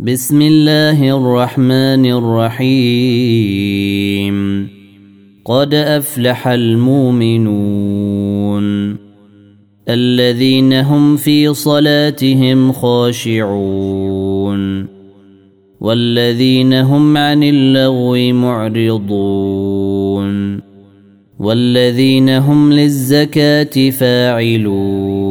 بسم الله الرحمن الرحيم. قد أفلح المؤمنون الذين هم في صلاتهم خاشعون والذين هم عن اللغو معرضون والذين هم للزكاة فاعلون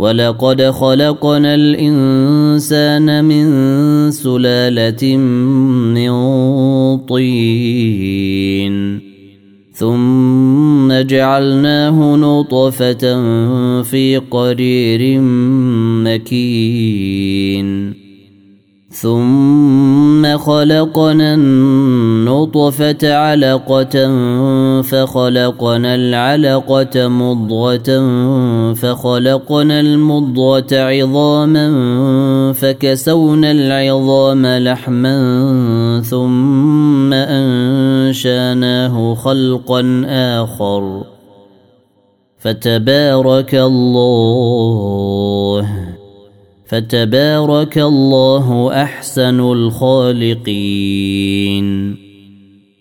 ولقد خلقنا الانسان من سلاله من طين ثم جعلناه نطفه في قرير مكين ثم خلقنا النطفة علقة فخلقنا العلقة مضغة فخلقنا المضغة عظاما فكسونا العظام لحما ثم أنشأناه خلقا آخر. فتبارك الله فتبارك الله أحسن الخالقين.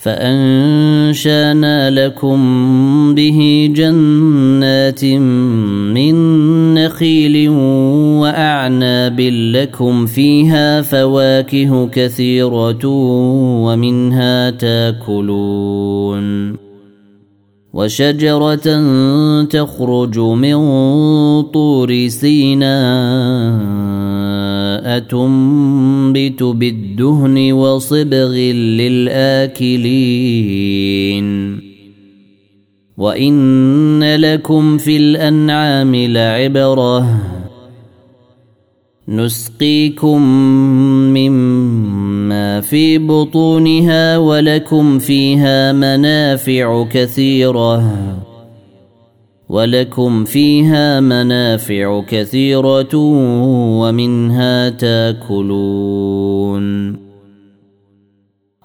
فأنشأنا لكم به جنات من نخيل وأعناب لكم فيها فواكه كثيرة ومنها تاكلون وشجرة تخرج من طور سيناء تنبت بالدهن وصبغ للآكلين وإن لكم في الأنعام لعبرة نسقيكم مما في بطونها ولكم فيها منافع كثيرة ولكم فيها منافع كثيرة ومنها تاكلون.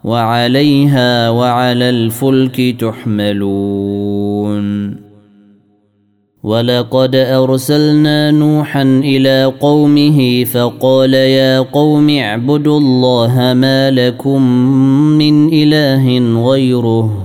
وعليها وعلى الفلك تحملون. ولقد أرسلنا نوحا إلى قومه فقال يا قوم اعبدوا الله ما لكم من إله غيره.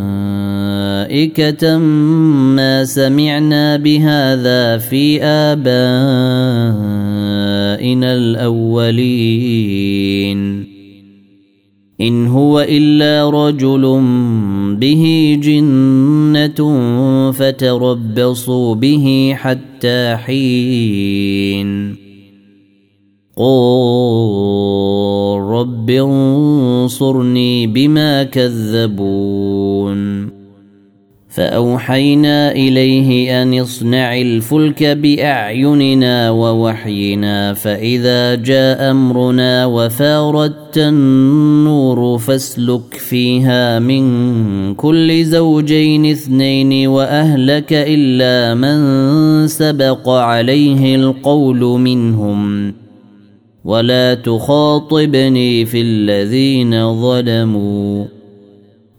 ما سمعنا بهذا في آبائنا الأولين. إن هو إلا رجل به جنة فتربصوا به حتى حين. قل رب انصرني بما كذبون. فأوحينا إليه أن اصنع الفلك بأعيننا ووحينا فإذا جاء أمرنا وفاردت النور فاسلك فيها من كل زوجين اثنين وأهلك إلا من سبق عليه القول منهم. ولا تخاطبني في الذين ظلموا.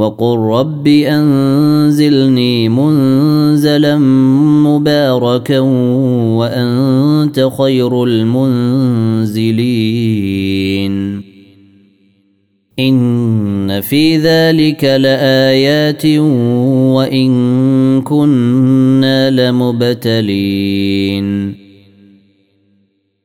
وقل رب أنزلني منزلا مباركا وأنت خير المنزلين. إن في ذلك لآيات وإن كنا لمبتلين.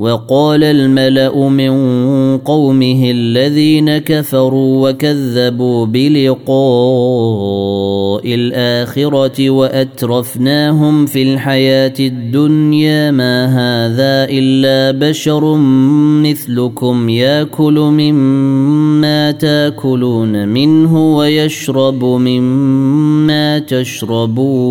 وقال الملأ من قومه الذين كفروا وكذبوا بلقاء الآخرة وأترفناهم في الحياة الدنيا ما هذا إلا بشر مثلكم يأكل مما تأكلون منه ويشرب مما تشربون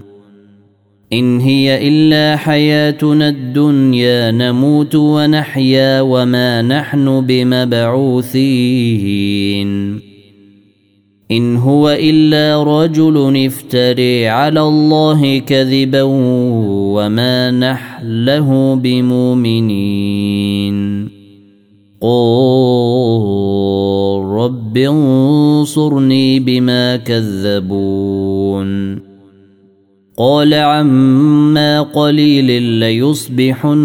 إن هي إلا حياتنا الدنيا نموت ونحيا وما نحن بمبعوثين. إن هو إلا رجل افتري على الله كذبا وما نحن له بمؤمنين. قل رب انصرني بما كذبون. قال عما قليل ليصبحن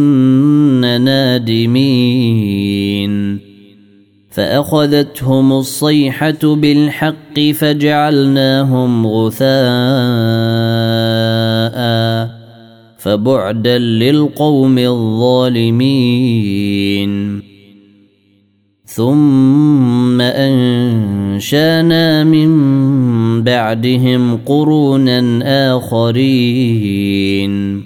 نادمين. فأخذتهم الصيحة بالحق فجعلناهم غثاء فبعدا للقوم الظالمين. ثم أنشأنا من بعدهم قرونا آخرين.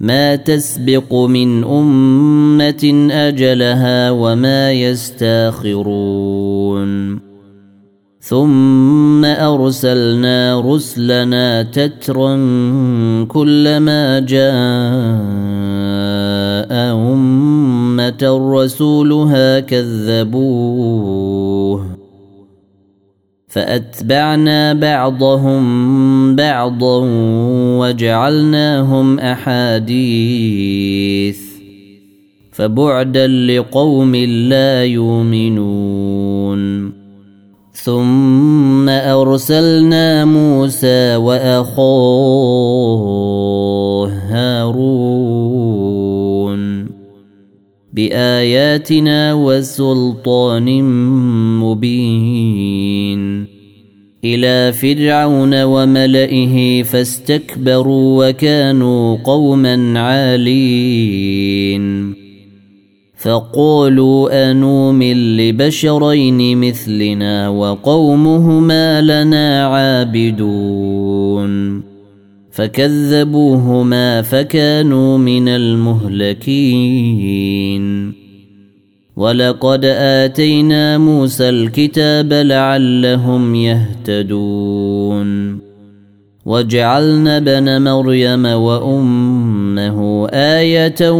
ما تسبق من أمة أجلها وما يستاخرون. ثم أرسلنا رسلنا تترا كلما جاء امه رسولها كذبوه فأتبعنا بعضهم بعضا وجعلناهم أحاديث. فبعدا لقوم لا يؤمنون. ثم أرسلنا موسى وأخاه هارون. بآياتنا وسلطان مبين. إلى فرعون وملئه فاستكبروا وكانوا قوما عالين. فقالوا انومن لبشرين مثلنا وقومهما لنا عابدون. فكذبوهما فكانوا من المهلكين. ولقد آتينا موسى الكتاب لعلهم يهتدون. وجعلنا ابن مريم وأمه آية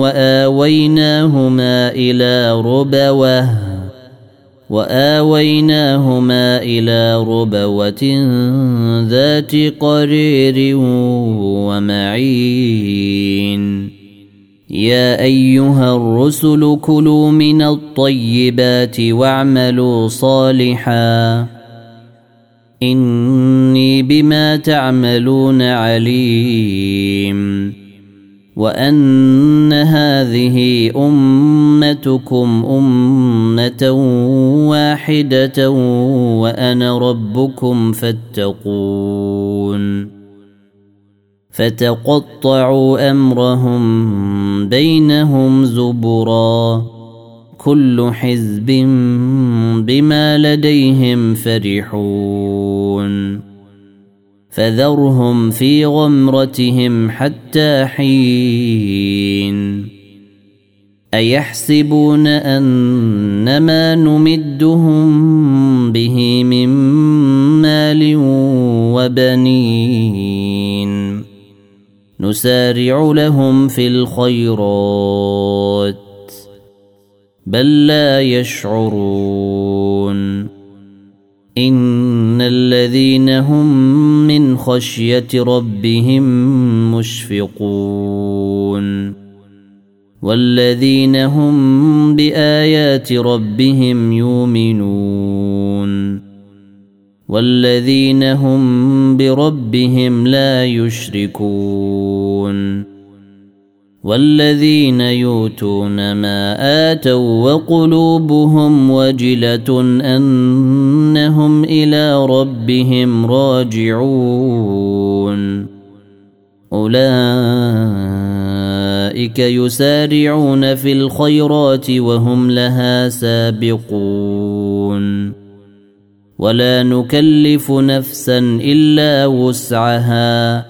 وآويناهما إلى ربوة. وآويناهما إلى ربوة ذات قرير ومعين. يا أيها الرسل كلوا من الطيبات واعملوا صالحا. إني بما تعملون عليم. وأن هذه أمتكم أمة واحدة وأنا ربكم فاتقون. فتقطعوا أمرهم بينهم زبرا. كل حزب بما لديهم فرحون. فذرهم في غمرتهم حتى حين. أيحسبون ان ما نمدهم به من مال وبنين. نسارع لهم في الخيرات بل لا يشعرون. إن الذين هم من خشية ربهم مشفقون والذين هم بآيات ربهم يؤمنون والذين هم بربهم لا يشركون والذين يؤتون ما آتوا وقلوبهم وجلة أنهم إلى ربهم راجعون. أولئك يسارعون في الخيرات وهم لها سابقون. ولا نكلف نفسا إلا وسعها.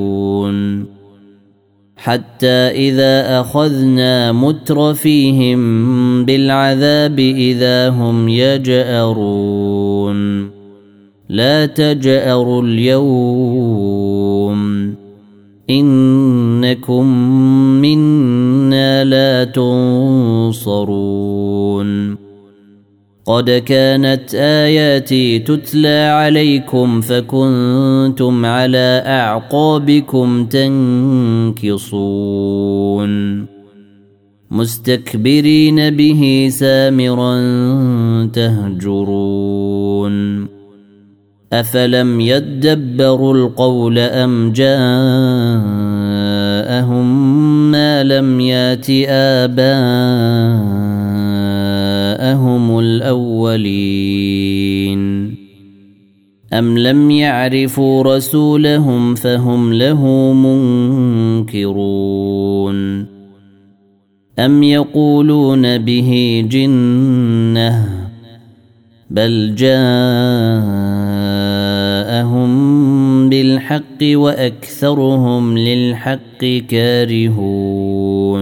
حتى إذا أخذنا مترفيهم بالعذاب إذا هم يجأرون. لا تجأروا اليوم. إنكم منا لا تنصرون. قد كانت آياتي تتلى عليكم فكنتم على أعقابكم تنكصون. مستكبرين به سامرا تهجرون. أفلم يدبروا القول أم جاءهم ما لم يات اباءهم الأولين. أم لم يعرفوا رسولهم فهم له منكرون. أم يقولون به جنة بل جاءهم بالحق وأكثرهم للحق كارهون.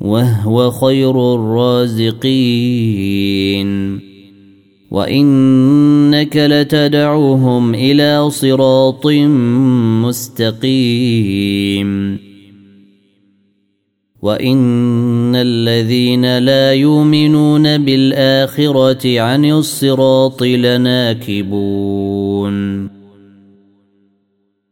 وهو خير الرازقين. وإنك لتدعوهم إلى صراط مستقيم. وإن الذين لا يؤمنون بالآخرة عن الصراط لناكبون.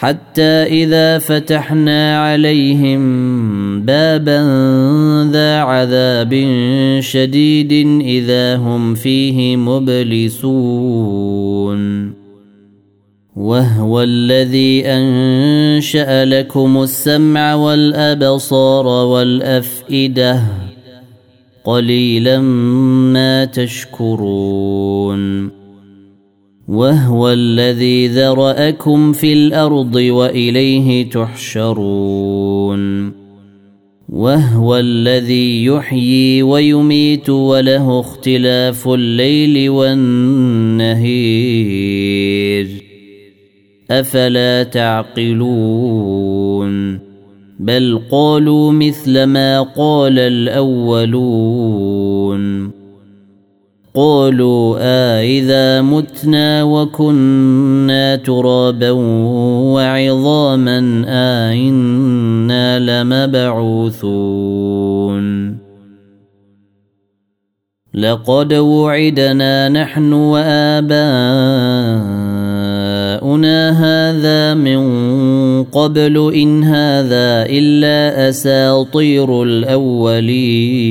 حتى إذا فتحنا عليهم بابا ذا عذاب شديد إذا هم فيه مبلسون. وهو الذي انشا لكم السمع والابصار والافئده قليلا ما تشكرون. وهو الذي ذرأكم في الأرض وإليه تحشرون. وهو الذي يحيي ويميت وله اختلاف الليل والنهير. أفلا تعقلون؟ بل قالوا مثل ما قال الأولون. قالوا آإذا آه متنا وكنا ترابا وعظاما آئنا آه لمبعوثون. لقد وعدنا نحن وآباؤنا آباؤنا هذا من قبل إن هذا إلا أساطير الأولين.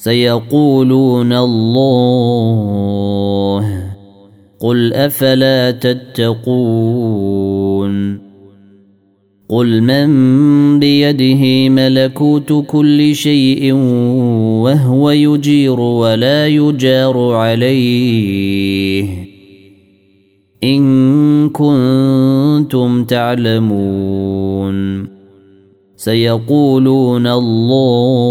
سيقولون الله. قل أفلا تتقون. قل من بيده ملكوت كل شيء وهو يجير ولا يجار عليه. إن كنتم تعلمون. سيقولون الله.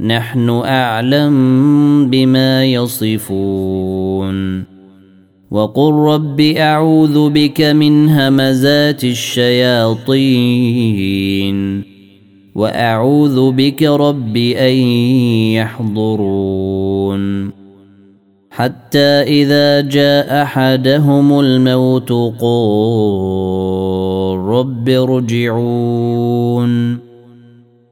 نحن أعلم بما يصفون. وقل رب أعوذ بك من همزات الشياطين. وأعوذ بك رب أن يحضرون. حتى إذا جاء أحدهم الموت قال رب ارجعون.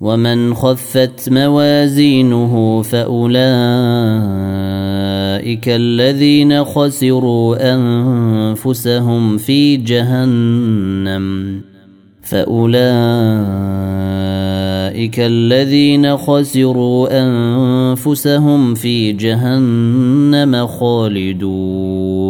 ومن خفت موازينه فأولئك الذين خسروا أنفسهم في جهنم. فأولئك الذين خسروا أنفسهم في جهنم خالدون.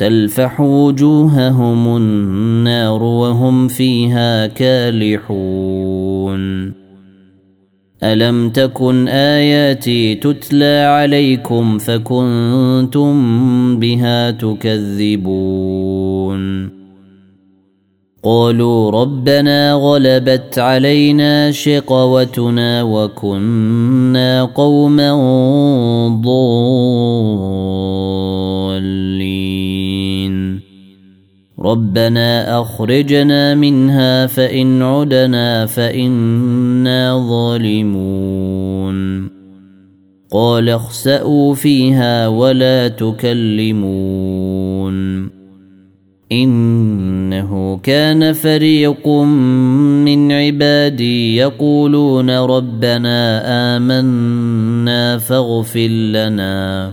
تلفح وجوههم النار وهم فيها كالحون. ألم تكن آياتي تتلى عليكم فكنتم بها تكذبون؟ قالوا ربنا غلبت علينا شقوتنا وكنا قوما ضالين. ربنا أخرجنا منها فإن عدنا فإنا ظالمون. قال اخسأوا فيها ولا تكلمون. إنه كان فريق من عبادي يقولون ربنا آمنا فاغفر لنا.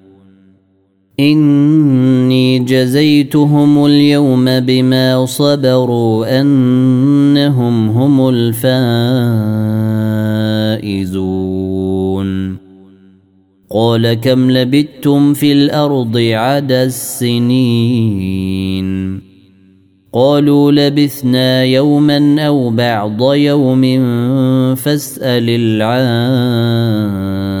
إني جزيتهم اليوم بما صبروا أنهم هم الفائزون. قال كم لبثتم في الأرض عدد السنين؟ قالوا لبثنا يوما أو بعض يوم فاسأل العادين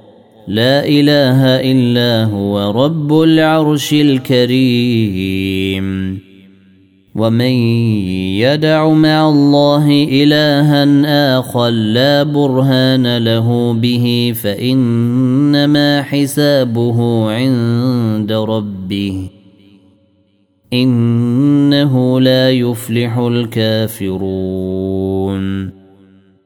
لا إله إلا هو رب العرش الكريم. ومن يدع مع الله إلها آخر لا برهان له به فإنما حسابه عند ربه. إنه لا يفلح الكافرون.